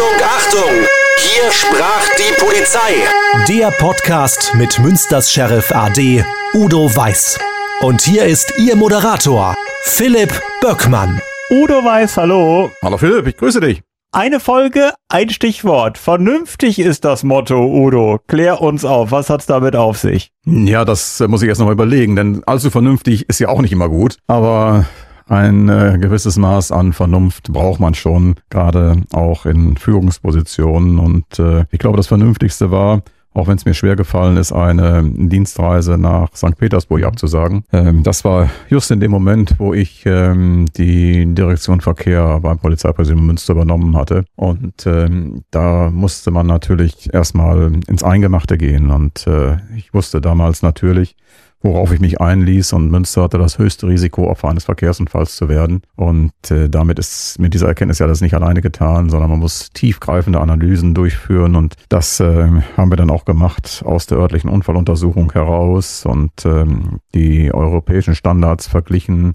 Achtung, Achtung! Hier sprach die Polizei. Der Podcast mit Münsters Sheriff AD Udo Weiß. Und hier ist Ihr Moderator, Philipp Böckmann. Udo Weiß, hallo. Hallo Philipp, ich grüße dich. Eine Folge, ein Stichwort. Vernünftig ist das Motto, Udo. Klär uns auf, was hat's damit auf sich? Ja, das äh, muss ich erst nochmal überlegen, denn allzu vernünftig ist ja auch nicht immer gut. Aber ein äh, gewisses Maß an Vernunft braucht man schon, gerade auch in Führungspositionen. Und äh, ich glaube, das Vernünftigste war, auch wenn es mir schwer gefallen ist, eine Dienstreise nach St. Petersburg abzusagen. Ähm, das war just in dem Moment, wo ich ähm, die Direktion Verkehr beim Polizeipräsidium Münster übernommen hatte. Und ähm, da musste man natürlich erstmal ins Eingemachte gehen. Und äh, ich wusste damals natürlich, worauf ich mich einließ. Und Münster hatte das höchste Risiko, Opfer eines Verkehrsunfalls zu werden. Und äh, damit ist mit dieser Erkenntnis ja das nicht alleine getan, sondern man muss tiefgreifende Analysen durchführen. Und das äh, haben wir dann auch gemacht aus der örtlichen Unfalluntersuchung heraus und ähm, die europäischen Standards verglichen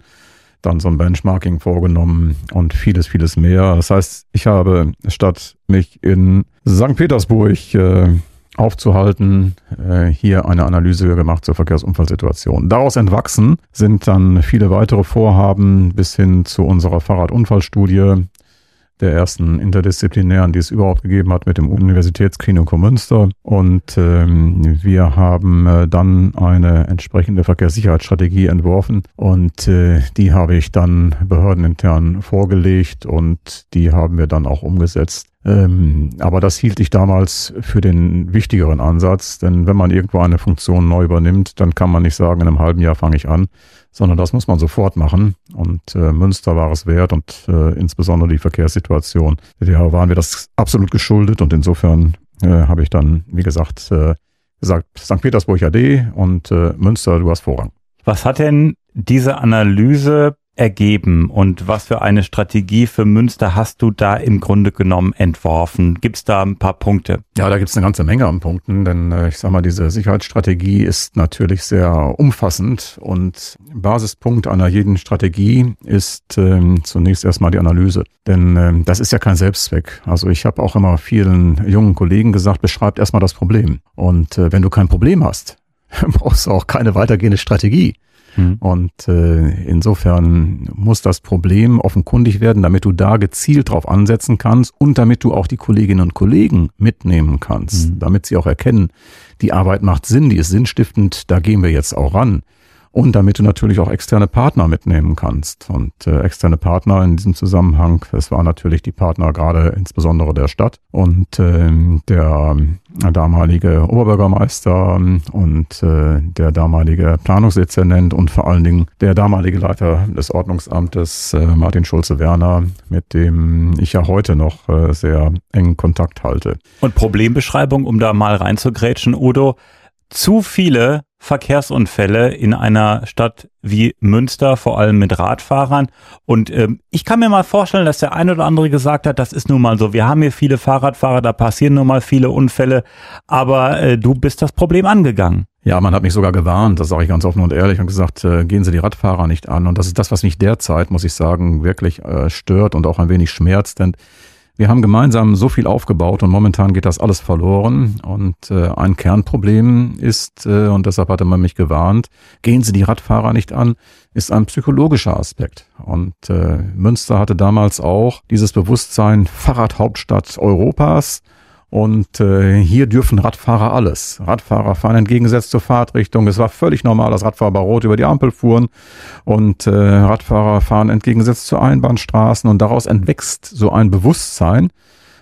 dann so ein Benchmarking vorgenommen und vieles, vieles mehr. Das heißt, ich habe statt mich in St. Petersburg äh, aufzuhalten, äh, hier eine Analyse gemacht zur Verkehrsunfallsituation. Daraus entwachsen sind dann viele weitere Vorhaben bis hin zu unserer Fahrradunfallstudie, der ersten interdisziplinären, die es überhaupt gegeben hat mit dem Universitätsklinikum Münster. Und ähm, wir haben äh, dann eine entsprechende Verkehrssicherheitsstrategie entworfen und äh, die habe ich dann behördenintern vorgelegt und die haben wir dann auch umgesetzt. Ähm, aber das hielt ich damals für den wichtigeren Ansatz, denn wenn man irgendwo eine Funktion neu übernimmt, dann kann man nicht sagen, in einem halben Jahr fange ich an, sondern das muss man sofort machen. Und äh, Münster war es wert und äh, insbesondere die Verkehrssituation, der waren wir das absolut geschuldet und insofern äh, habe ich dann, wie gesagt, äh, gesagt, St. Petersburg AD und äh, Münster, du hast Vorrang. Was hat denn diese Analyse ergeben und was für eine Strategie für Münster hast du da im Grunde genommen entworfen? Gibt es da ein paar Punkte? Ja, da gibt es eine ganze Menge an Punkten, denn äh, ich sage mal, diese Sicherheitsstrategie ist natürlich sehr umfassend und Basispunkt einer jeden Strategie ist ähm, zunächst erstmal die Analyse, denn ähm, das ist ja kein Selbstzweck. Also ich habe auch immer vielen jungen Kollegen gesagt, beschreibt erstmal das Problem und äh, wenn du kein Problem hast, brauchst du auch keine weitergehende Strategie. Mhm. Und äh, insofern muss das Problem offenkundig werden, damit du da gezielt drauf ansetzen kannst und damit du auch die Kolleginnen und Kollegen mitnehmen kannst, mhm. damit sie auch erkennen, die Arbeit macht Sinn, die ist sinnstiftend, da gehen wir jetzt auch ran und damit du natürlich auch externe Partner mitnehmen kannst. Und äh, externe Partner in diesem Zusammenhang, das waren natürlich die Partner gerade insbesondere der Stadt und äh, der damalige Oberbürgermeister und äh, der damalige Planungsdezernent und vor allen Dingen der damalige Leiter des Ordnungsamtes äh, Martin Schulze-Werner, mit dem ich ja heute noch äh, sehr engen Kontakt halte. Und Problembeschreibung, um da mal reinzugrätschen, Udo, zu viele Verkehrsunfälle in einer Stadt wie Münster, vor allem mit Radfahrern. Und ähm, ich kann mir mal vorstellen, dass der ein oder andere gesagt hat, das ist nun mal so. Wir haben hier viele Fahrradfahrer, da passieren nun mal viele Unfälle, aber äh, du bist das Problem angegangen. Ja, man hat mich sogar gewarnt, das sage ich ganz offen und ehrlich, und gesagt, äh, gehen Sie die Radfahrer nicht an. Und das ist das, was mich derzeit, muss ich sagen, wirklich äh, stört und auch ein wenig schmerzt, denn wir haben gemeinsam so viel aufgebaut und momentan geht das alles verloren. Und äh, ein Kernproblem ist, äh, und deshalb hatte man mich gewarnt, gehen Sie die Radfahrer nicht an, ist ein psychologischer Aspekt. Und äh, Münster hatte damals auch dieses Bewusstsein Fahrradhauptstadt Europas. Und äh, hier dürfen Radfahrer alles. Radfahrer fahren entgegengesetzt zur Fahrtrichtung. Es war völlig normal, dass Radfahrer bei Rot über die Ampel fuhren. Und äh, Radfahrer fahren entgegengesetzt zu Einbahnstraßen. Und daraus entwächst so ein Bewusstsein.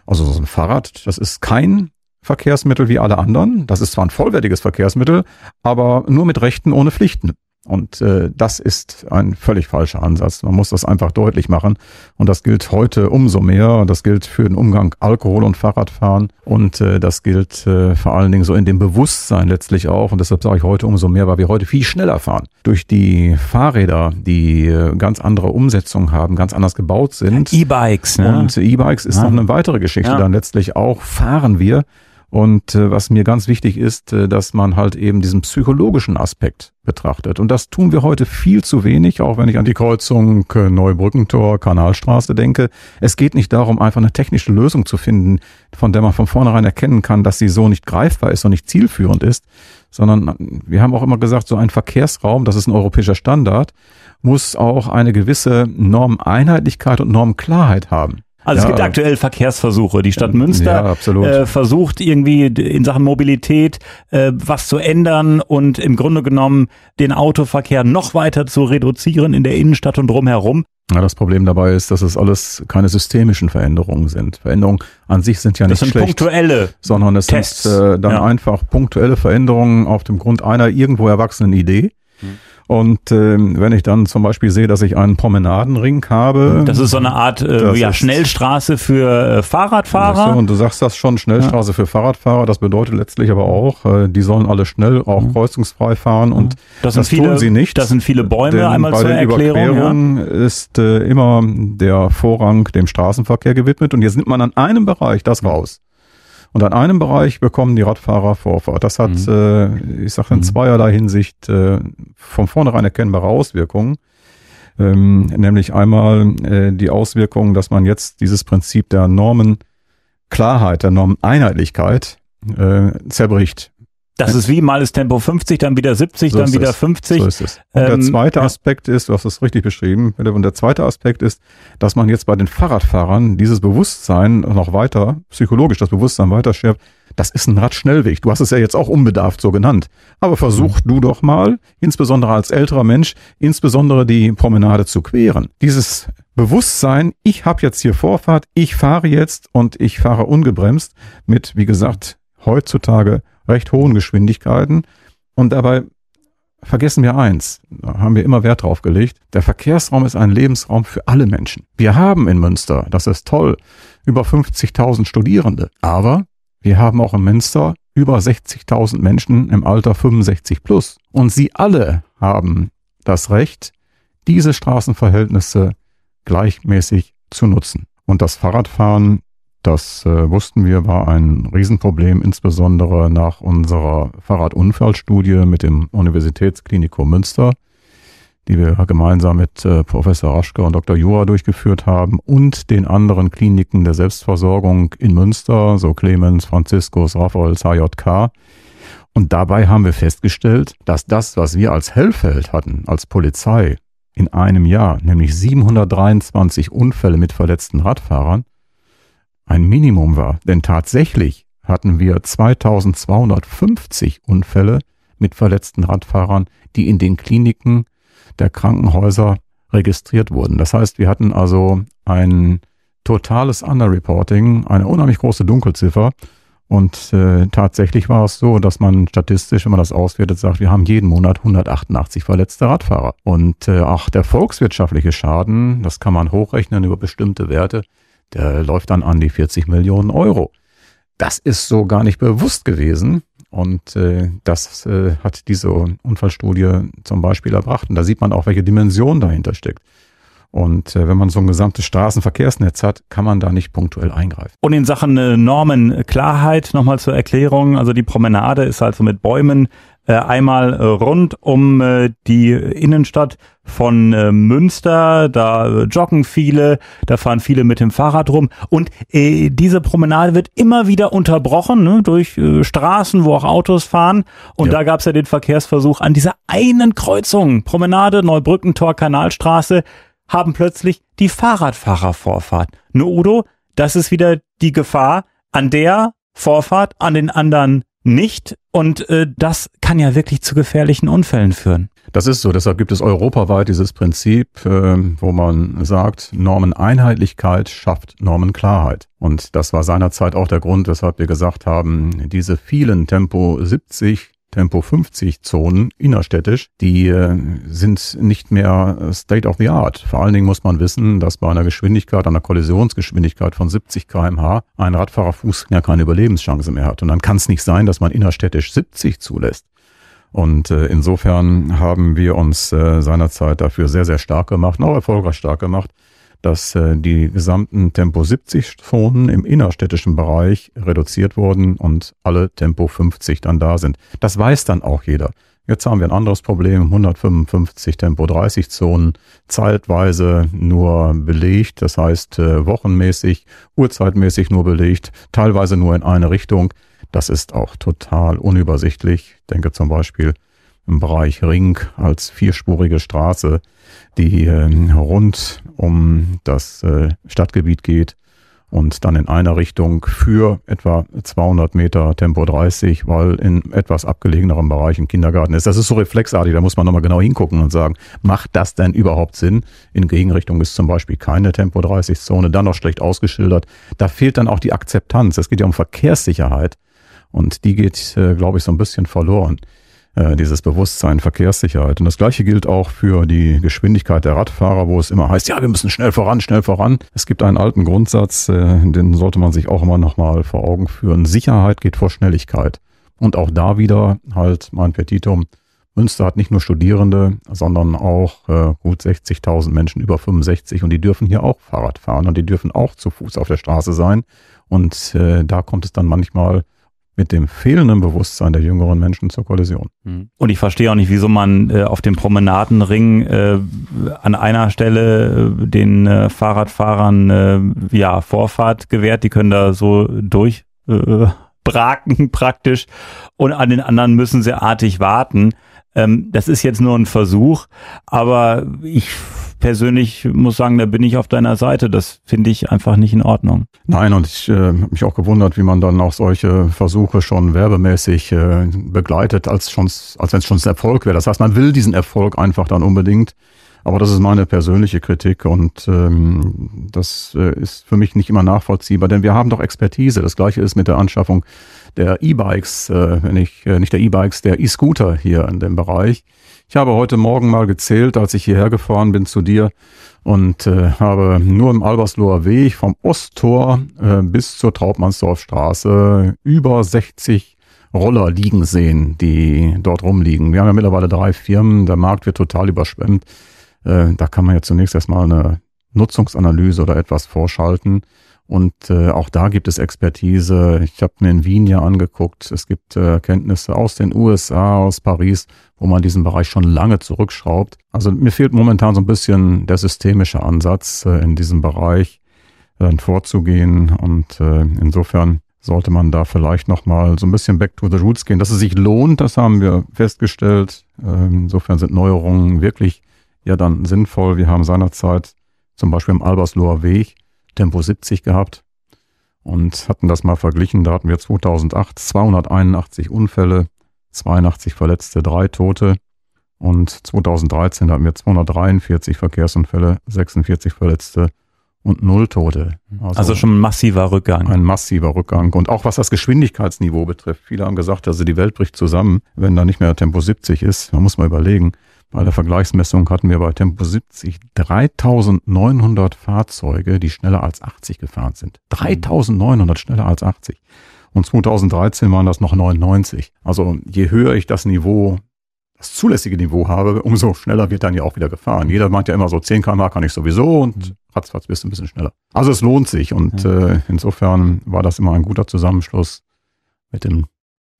Also so ein Fahrrad, das ist kein Verkehrsmittel wie alle anderen. Das ist zwar ein vollwertiges Verkehrsmittel, aber nur mit Rechten ohne Pflichten. Und äh, das ist ein völlig falscher Ansatz. Man muss das einfach deutlich machen. Und das gilt heute umso mehr. Das gilt für den Umgang Alkohol und Fahrradfahren. Und äh, das gilt äh, vor allen Dingen so in dem Bewusstsein letztlich auch. Und deshalb sage ich heute umso mehr, weil wir heute viel schneller fahren. Durch die Fahrräder, die äh, ganz andere Umsetzungen haben, ganz anders gebaut sind. E-Bikes, ne? Und E-Bikes ist ja. noch eine weitere Geschichte. Ja. Dann letztlich auch fahren wir Und äh, was mir ganz wichtig ist, äh, dass man halt eben diesen psychologischen Aspekt betrachtet. Und das tun wir heute viel zu wenig, auch wenn ich an die Kreuzung äh, Neubrückentor, Kanalstraße denke. Es geht nicht darum, einfach eine technische Lösung zu finden, von der man von vornherein erkennen kann, dass sie so nicht greifbar ist und nicht zielführend ist, sondern wir haben auch immer gesagt, so ein Verkehrsraum, das ist ein europäischer Standard, muss auch eine gewisse Normeinheitlichkeit und Normklarheit haben. Also ja, es gibt aktuell Verkehrsversuche. Die Stadt Münster ja, äh, versucht irgendwie in Sachen Mobilität äh, was zu ändern und im Grunde genommen den Autoverkehr noch weiter zu reduzieren in der Innenstadt und drumherum. Ja, das Problem dabei ist, dass es alles keine systemischen Veränderungen sind. Veränderungen an sich sind ja nicht das sind schlecht, punktuelle sondern es Tests. sind äh, dann ja. einfach punktuelle Veränderungen auf dem Grund einer irgendwo erwachsenen Idee. Hm. Und äh, wenn ich dann zum Beispiel sehe, dass ich einen Promenadenring habe. Das ist so eine Art äh, ja, Schnellstraße für äh, Fahrradfahrer. Und du sagst das schon, Schnellstraße ja. für Fahrradfahrer. Das bedeutet letztlich aber auch, äh, die sollen alle schnell, auch mhm. kreuzungsfrei fahren. Und das, das viele, tun sie nicht. Das sind viele Bäume, einmal bei zur den Erklärung. Ja. ist äh, immer der Vorrang dem Straßenverkehr gewidmet. Und jetzt nimmt man an einem Bereich das raus. Und an einem Bereich bekommen die Radfahrer Vorfahrt. Das hat, mhm. äh, ich sage in mhm. zweierlei Hinsicht äh, von vornherein erkennbare Auswirkungen. Ähm, nämlich einmal äh, die Auswirkung, dass man jetzt dieses Prinzip der Normenklarheit, der Normeneinheitlichkeit äh, zerbricht. Das ist wie mal ist Tempo 50, dann wieder 70, so dann wieder es. 50. So ist es. Und ähm, der zweite ja. Aspekt ist, du hast es richtig beschrieben, und der zweite Aspekt ist, dass man jetzt bei den Fahrradfahrern dieses Bewusstsein noch weiter, psychologisch das Bewusstsein weiter schärft, das ist ein Radschnellweg. Du hast es ja jetzt auch unbedarft so genannt. Aber versuch mhm. du doch mal, insbesondere als älterer Mensch, insbesondere die Promenade zu queren. Dieses Bewusstsein, ich habe jetzt hier Vorfahrt, ich fahre jetzt und ich fahre ungebremst mit, wie gesagt, heutzutage recht hohen Geschwindigkeiten. Und dabei vergessen wir eins, da haben wir immer Wert drauf gelegt, der Verkehrsraum ist ein Lebensraum für alle Menschen. Wir haben in Münster, das ist toll, über 50.000 Studierende, aber wir haben auch in Münster über 60.000 Menschen im Alter 65 plus. Und sie alle haben das Recht, diese Straßenverhältnisse gleichmäßig zu nutzen. Und das Fahrradfahren das äh, wussten wir, war ein Riesenproblem, insbesondere nach unserer Fahrradunfallstudie mit dem Universitätsklinikum Münster, die wir gemeinsam mit äh, Professor Raschke und Dr. Jura durchgeführt haben und den anderen Kliniken der Selbstversorgung in Münster, so Clemens, Franziskus, Raphaels, HJK. Und dabei haben wir festgestellt, dass das, was wir als Hellfeld hatten, als Polizei, in einem Jahr, nämlich 723 Unfälle mit verletzten Radfahrern, ein Minimum war. Denn tatsächlich hatten wir 2250 Unfälle mit verletzten Radfahrern, die in den Kliniken der Krankenhäuser registriert wurden. Das heißt, wir hatten also ein totales Underreporting, eine unheimlich große Dunkelziffer. Und äh, tatsächlich war es so, dass man statistisch, wenn man das auswertet, sagt, wir haben jeden Monat 188 verletzte Radfahrer. Und äh, auch der volkswirtschaftliche Schaden, das kann man hochrechnen über bestimmte Werte, der läuft dann an die 40 Millionen Euro. Das ist so gar nicht bewusst gewesen. Und äh, das äh, hat diese Unfallstudie zum Beispiel erbracht. Und da sieht man auch, welche Dimension dahinter steckt. Und äh, wenn man so ein gesamtes Straßenverkehrsnetz hat, kann man da nicht punktuell eingreifen. Und in Sachen äh, Normenklarheit nochmal zur Erklärung. Also die Promenade ist also mit Bäumen einmal äh, rund um äh, die Innenstadt von äh, Münster. Da äh, joggen viele, da fahren viele mit dem Fahrrad rum. Und äh, diese Promenade wird immer wieder unterbrochen ne, durch äh, Straßen, wo auch Autos fahren. Und ja. da gab es ja den Verkehrsversuch an dieser einen Kreuzung, Promenade, Neubrückentor, Kanalstraße, haben plötzlich die Fahrradfahrer Vorfahrt. Nur Udo, das ist wieder die Gefahr an der Vorfahrt, an den anderen nicht. Und äh, das kann ja wirklich zu gefährlichen Unfällen führen. Das ist so. Deshalb gibt es europaweit dieses Prinzip, äh, wo man sagt, Normeneinheitlichkeit schafft Normenklarheit. Und das war seinerzeit auch der Grund, weshalb wir gesagt haben, diese vielen Tempo 70 Tempo 50 Zonen innerstädtisch, die äh, sind nicht mehr State of the Art. Vor allen Dingen muss man wissen, dass bei einer Geschwindigkeit, einer Kollisionsgeschwindigkeit von 70 kmh ein Radfahrerfuß ja keine Überlebenschance mehr hat. Und dann kann es nicht sein, dass man innerstädtisch 70 zulässt. Und äh, insofern haben wir uns äh, seinerzeit dafür sehr, sehr stark gemacht, auch erfolgreich stark gemacht, dass äh, die gesamten Tempo 70 Zonen im innerstädtischen Bereich reduziert wurden und alle Tempo 50 dann da sind. Das weiß dann auch jeder. Jetzt haben wir ein anderes Problem, 155 Tempo 30 Zonen, zeitweise nur belegt, das heißt äh, wochenmäßig, uhrzeitmäßig nur belegt, teilweise nur in eine Richtung. Das ist auch total unübersichtlich. Ich denke zum Beispiel im Bereich Ring als vierspurige Straße, die äh, rund um das äh, Stadtgebiet geht und dann in einer Richtung für etwa 200 Meter Tempo 30, weil in etwas abgelegenerem Bereich ein Kindergarten ist. Das ist so reflexartig, da muss man nochmal genau hingucken und sagen, macht das denn überhaupt Sinn? In Gegenrichtung ist zum Beispiel keine Tempo 30 Zone, dann noch schlecht ausgeschildert. Da fehlt dann auch die Akzeptanz. Es geht ja um Verkehrssicherheit und die geht, äh, glaube ich, so ein bisschen verloren. Äh, dieses Bewusstsein Verkehrssicherheit. Und das gleiche gilt auch für die Geschwindigkeit der Radfahrer, wo es immer heißt, ja, wir müssen schnell voran, schnell voran. Es gibt einen alten Grundsatz, äh, den sollte man sich auch immer nochmal vor Augen führen. Sicherheit geht vor Schnelligkeit. Und auch da wieder halt mein Petitum. Münster hat nicht nur Studierende, sondern auch äh, gut 60.000 Menschen über 65 und die dürfen hier auch Fahrrad fahren und die dürfen auch zu Fuß auf der Straße sein. Und da kommt es dann manchmal mit dem fehlenden Bewusstsein der jüngeren Menschen zur Kollision. Hm. Und ich verstehe auch nicht, wieso man äh, auf dem Promenadenring äh, an einer Stelle äh, den äh, Fahrradfahrern äh, ja Vorfahrt gewährt. Die können da so durch äh, praktisch und an den anderen müssen sie artig warten. Ähm, das ist jetzt nur ein Versuch, aber ich persönlich muss sagen, da bin ich auf deiner Seite. Das finde ich einfach nicht in Ordnung. Nein, und ich äh, habe mich auch gewundert, wie man dann auch solche Versuche schon werbemäßig äh, begleitet, als, schon, als wenn es schon ein Erfolg wäre. Das heißt, man will diesen Erfolg einfach dann unbedingt. Aber das ist meine persönliche Kritik und ähm, das äh, ist für mich nicht immer nachvollziehbar, denn wir haben doch Expertise. Das gleiche ist mit der Anschaffung der E-Bikes, äh, wenn ich äh, nicht der E-Bikes, der E-Scooter hier in dem Bereich. Ich habe heute Morgen mal gezählt, als ich hierher gefahren bin zu dir und äh, habe nur im Albersloher Weg vom Osttor äh, bis zur Traubmannsdorfstraße über 60 Roller liegen sehen, die dort rumliegen. Wir haben ja mittlerweile drei Firmen, der Markt wird total überschwemmt. Äh, da kann man ja zunächst erstmal eine Nutzungsanalyse oder etwas vorschalten. Und äh, auch da gibt es Expertise. Ich habe mir in Wien ja angeguckt. Es gibt äh, Kenntnisse aus den USA, aus Paris, wo man diesen Bereich schon lange zurückschraubt. Also mir fehlt momentan so ein bisschen der systemische Ansatz äh, in diesem Bereich dann vorzugehen. Und äh, insofern sollte man da vielleicht nochmal so ein bisschen back to the roots gehen. Dass es sich lohnt, das haben wir festgestellt. Äh, insofern sind Neuerungen wirklich ja dann sinnvoll. Wir haben seinerzeit zum Beispiel im Albersloher Weg Tempo 70 gehabt und hatten das mal verglichen. Da hatten wir 2008 281 Unfälle, 82 Verletzte, drei Tote. Und 2013 hatten wir 243 Verkehrsunfälle, 46 Verletzte und null Tote. Also, also, schon ein massiver Rückgang. Ein massiver Rückgang. Und auch was das Geschwindigkeitsniveau betrifft. Viele haben gesagt, also die Welt bricht zusammen, wenn da nicht mehr Tempo 70 ist. Man muss mal überlegen. Bei der Vergleichsmessung hatten wir bei Tempo 70 3900 Fahrzeuge, die schneller als 80 gefahren sind. 3900 schneller als 80. Und 2013 waren das noch 99. Also je höher ich das Niveau, das zulässige Niveau habe, umso schneller wird dann ja auch wieder gefahren. Jeder meint ja immer so 10 km kann ich sowieso und mhm. ratzfatz bist du ein bisschen schneller. Also es lohnt sich und äh, insofern war das immer ein guter Zusammenschluss mit dem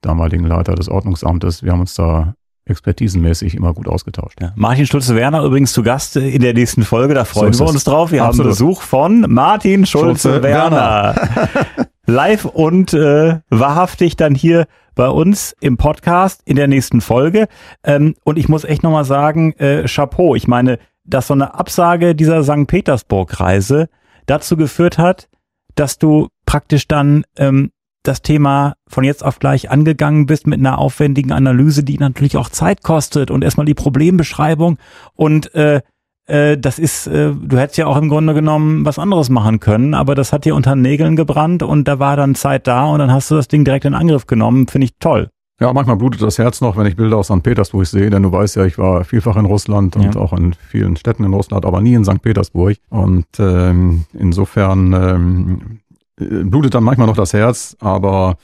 damaligen Leiter des Ordnungsamtes. Wir haben uns da expertisenmäßig immer gut ausgetauscht. Ja. Martin Schulze-Werner übrigens zu Gast in der nächsten Folge, da freuen so wir uns drauf. Wir Absolut. haben Besuch von Martin Schulze-Werner. Schulze Live und äh, wahrhaftig dann hier bei uns im Podcast in der nächsten Folge. Ähm, und ich muss echt nochmal sagen, äh, Chapeau. Ich meine, dass so eine Absage dieser St. Petersburg-Reise dazu geführt hat, dass du praktisch dann ähm, das Thema von jetzt auf gleich angegangen bist mit einer aufwendigen Analyse, die natürlich auch Zeit kostet und erstmal die Problembeschreibung und äh, äh, das ist, äh, du hättest ja auch im Grunde genommen was anderes machen können, aber das hat dir unter Nägeln gebrannt und da war dann Zeit da und dann hast du das Ding direkt in Angriff genommen, finde ich toll. Ja, manchmal blutet das Herz noch, wenn ich Bilder aus St. Petersburg sehe, denn du weißt ja, ich war vielfach in Russland und ja. auch in vielen Städten in Russland, aber nie in St. Petersburg. Und ähm, insofern ähm, äh, blutet dann manchmal noch das Herz, aber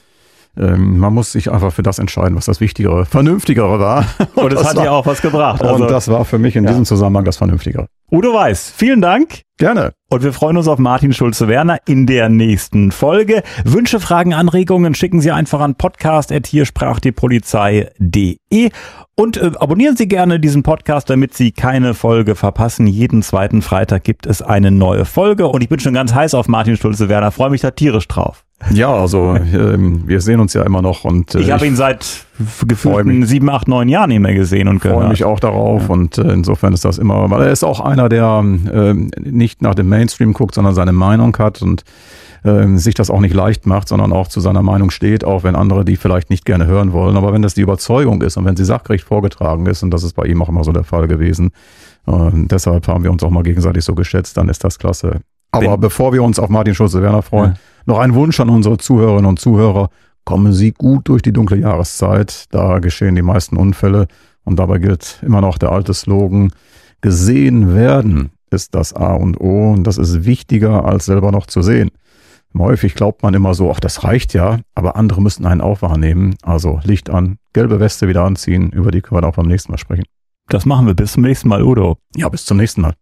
ähm, man muss sich einfach für das entscheiden, was das Wichtigere, Vernünftigere war. Und es hat war, ja auch was gebracht. Also, und das war für mich in ja. diesem Zusammenhang das Vernünftigere. Udo Weiß, vielen Dank. Gerne. Und wir freuen uns auf Martin Schulze-Werner in der nächsten Folge. Wünsche, Fragen, Anregungen schicken Sie einfach an podcast.hiersprachdiepolizei.de und äh, abonnieren Sie gerne diesen Podcast, damit Sie keine Folge verpassen. Jeden zweiten Freitag gibt es eine neue Folge und ich bin schon ganz heiß auf Martin Schulze-Werner. Freue mich da tierisch drauf. Ja, also ähm, wir sehen uns ja immer noch und äh, ich habe ihn seit gefühlten sieben, acht, neun Jahren nicht mehr gesehen und gehört. freue mich auch darauf ja. und äh, insofern ist das immer, weil er ist auch einer, der äh, nicht nach dem Mainstream guckt, sondern seine Meinung hat und äh, sich das auch nicht leicht macht, sondern auch zu seiner Meinung steht, auch wenn andere die vielleicht nicht gerne hören wollen. Aber wenn das die Überzeugung ist und wenn sie sachgerecht vorgetragen ist, und das ist bei ihm auch immer so der Fall gewesen, äh, deshalb haben wir uns auch mal gegenseitig so geschätzt, dann ist das klasse. Aber Bin bevor wir uns auf Martin Schulze-Werner freuen, ja. noch ein Wunsch an unsere Zuhörerinnen und Zuhörer. Kommen Sie gut durch die dunkle Jahreszeit. Da geschehen die meisten Unfälle. Und dabei gilt immer noch der alte Slogan, gesehen werden ist das A und O. Und das ist wichtiger, als selber noch zu sehen. Häufig glaubt man immer so, ach, das reicht ja, aber andere müssen einen auch wahrnehmen. Also Licht an, gelbe Weste wieder anziehen, über die können wir auch beim nächsten Mal sprechen. Das machen wir. Bis zum nächsten Mal, Udo. Ja, bis zum nächsten Mal.